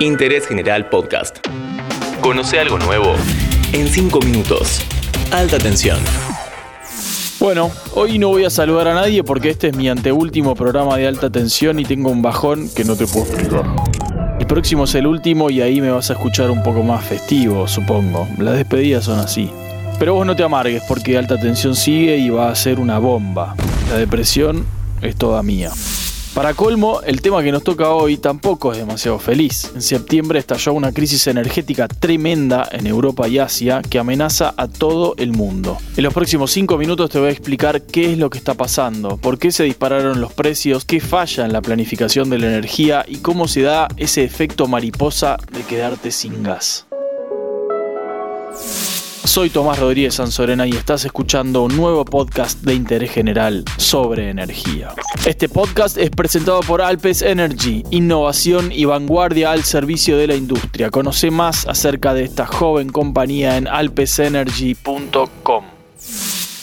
Interés General Podcast. Conoce algo nuevo en 5 minutos. Alta tensión. Bueno, hoy no voy a saludar a nadie porque este es mi anteúltimo programa de alta tensión y tengo un bajón que no te puedo explicar. El próximo es el último y ahí me vas a escuchar un poco más festivo, supongo. Las despedidas son así. Pero vos no te amargues porque alta tensión sigue y va a ser una bomba. La depresión es toda mía. Para colmo, el tema que nos toca hoy tampoco es demasiado feliz. En septiembre estalló una crisis energética tremenda en Europa y Asia que amenaza a todo el mundo. En los próximos 5 minutos te voy a explicar qué es lo que está pasando, por qué se dispararon los precios, qué falla en la planificación de la energía y cómo se da ese efecto mariposa de quedarte sin gas. Soy Tomás Rodríguez Sanzorena y estás escuchando un nuevo podcast de interés general sobre energía. Este podcast es presentado por Alpes Energy, innovación y vanguardia al servicio de la industria. Conoce más acerca de esta joven compañía en alpesenergy.com.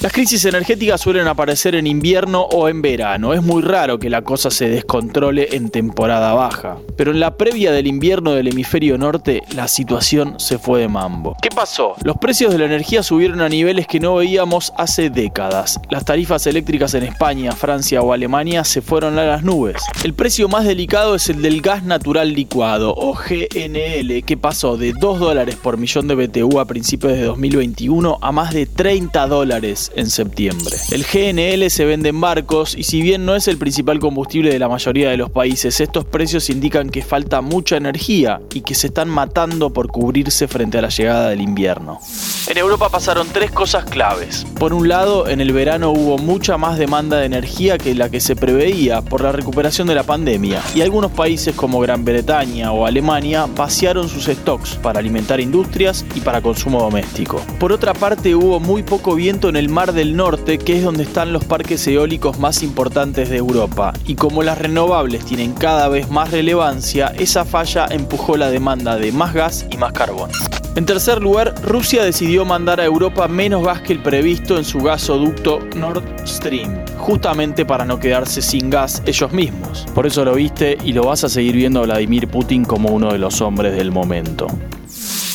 Las crisis energéticas suelen aparecer en invierno o en verano. Es muy raro que la cosa se descontrole en temporada baja. Pero en la previa del invierno del hemisferio norte, la situación se fue de mambo. ¿Qué pasó? Los precios de la energía subieron a niveles que no veíamos hace décadas. Las tarifas eléctricas en España, Francia o Alemania se fueron a las nubes. El precio más delicado es el del gas natural licuado, o GNL, que pasó de 2 dólares por millón de BTU a principios de 2021 a más de 30 dólares en septiembre. El GNL se vende en barcos y si bien no es el principal combustible de la mayoría de los países, estos precios indican que falta mucha energía y que se están matando por cubrirse frente a la llegada del invierno. En Europa pasaron tres cosas claves. Por un lado, en el verano hubo mucha más demanda de energía que la que se preveía por la recuperación de la pandemia y algunos países como Gran Bretaña o Alemania vaciaron sus stocks para alimentar industrias y para consumo doméstico. Por otra parte, hubo muy poco viento en el mar del Norte, que es donde están los parques eólicos más importantes de Europa, y como las renovables tienen cada vez más relevancia, esa falla empujó la demanda de más gas y más carbón. En tercer lugar, Rusia decidió mandar a Europa menos gas que el previsto en su gasoducto Nord Stream, justamente para no quedarse sin gas ellos mismos. Por eso lo viste y lo vas a seguir viendo a Vladimir Putin como uno de los hombres del momento.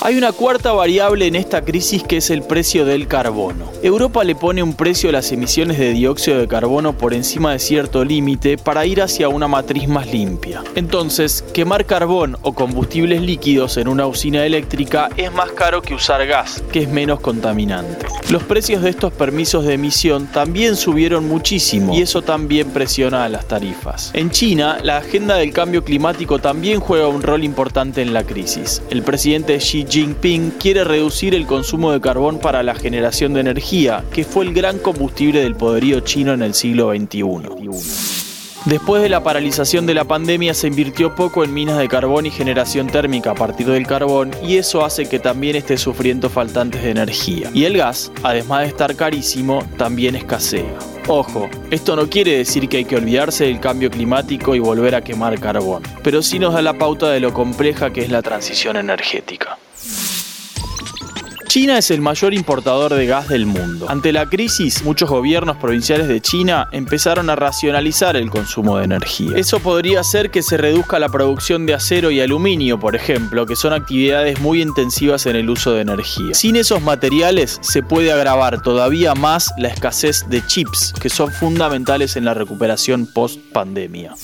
Hay una cuarta variable en esta crisis que es el precio del carbono. Europa le pone un precio a las emisiones de dióxido de carbono por encima de cierto límite para ir hacia una matriz más limpia. Entonces, quemar carbón o combustibles líquidos en una usina eléctrica es más caro que usar gas, que es menos contaminante. Los precios de estos permisos de emisión también subieron muchísimo y eso también presiona a las tarifas. En China, la agenda del cambio climático también juega un rol importante en la crisis. El presidente Xi Jinping quiere reducir el consumo de carbón para la generación de energía, que fue el gran combustible del poderío chino en el siglo XXI. Después de la paralización de la pandemia se invirtió poco en minas de carbón y generación térmica a partir del carbón y eso hace que también esté sufriendo faltantes de energía. Y el gas, además de estar carísimo, también escasea. Ojo, esto no quiere decir que hay que olvidarse del cambio climático y volver a quemar carbón, pero sí nos da la pauta de lo compleja que es la transición energética. China es el mayor importador de gas del mundo. Ante la crisis, muchos gobiernos provinciales de China empezaron a racionalizar el consumo de energía. Eso podría hacer que se reduzca la producción de acero y aluminio, por ejemplo, que son actividades muy intensivas en el uso de energía. Sin esos materiales se puede agravar todavía más la escasez de chips, que son fundamentales en la recuperación post pandemia.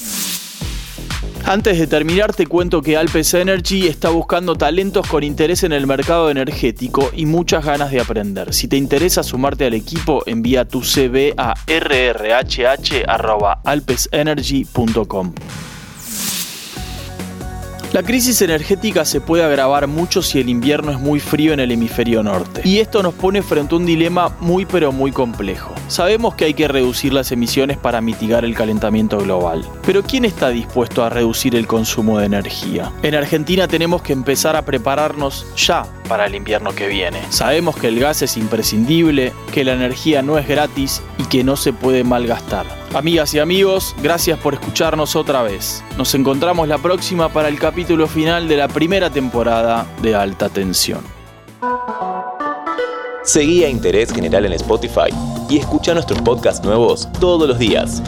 Antes de terminar te cuento que Alpes Energy está buscando talentos con interés en el mercado energético y muchas ganas de aprender. Si te interesa sumarte al equipo, envía tu CV a rrhh.alpesenergy.com. La crisis energética se puede agravar mucho si el invierno es muy frío en el hemisferio norte. Y esto nos pone frente a un dilema muy pero muy complejo. Sabemos que hay que reducir las emisiones para mitigar el calentamiento global. Pero ¿quién está dispuesto a reducir el consumo de energía? En Argentina tenemos que empezar a prepararnos ya para el invierno que viene. Sabemos que el gas es imprescindible, que la energía no es gratis y que no se puede malgastar. Amigas y amigos, gracias por escucharnos otra vez. Nos encontramos la próxima para el capítulo final de la primera temporada de Alta Tensión. Seguí a Interés General en Spotify y escucha nuestros podcasts nuevos todos los días.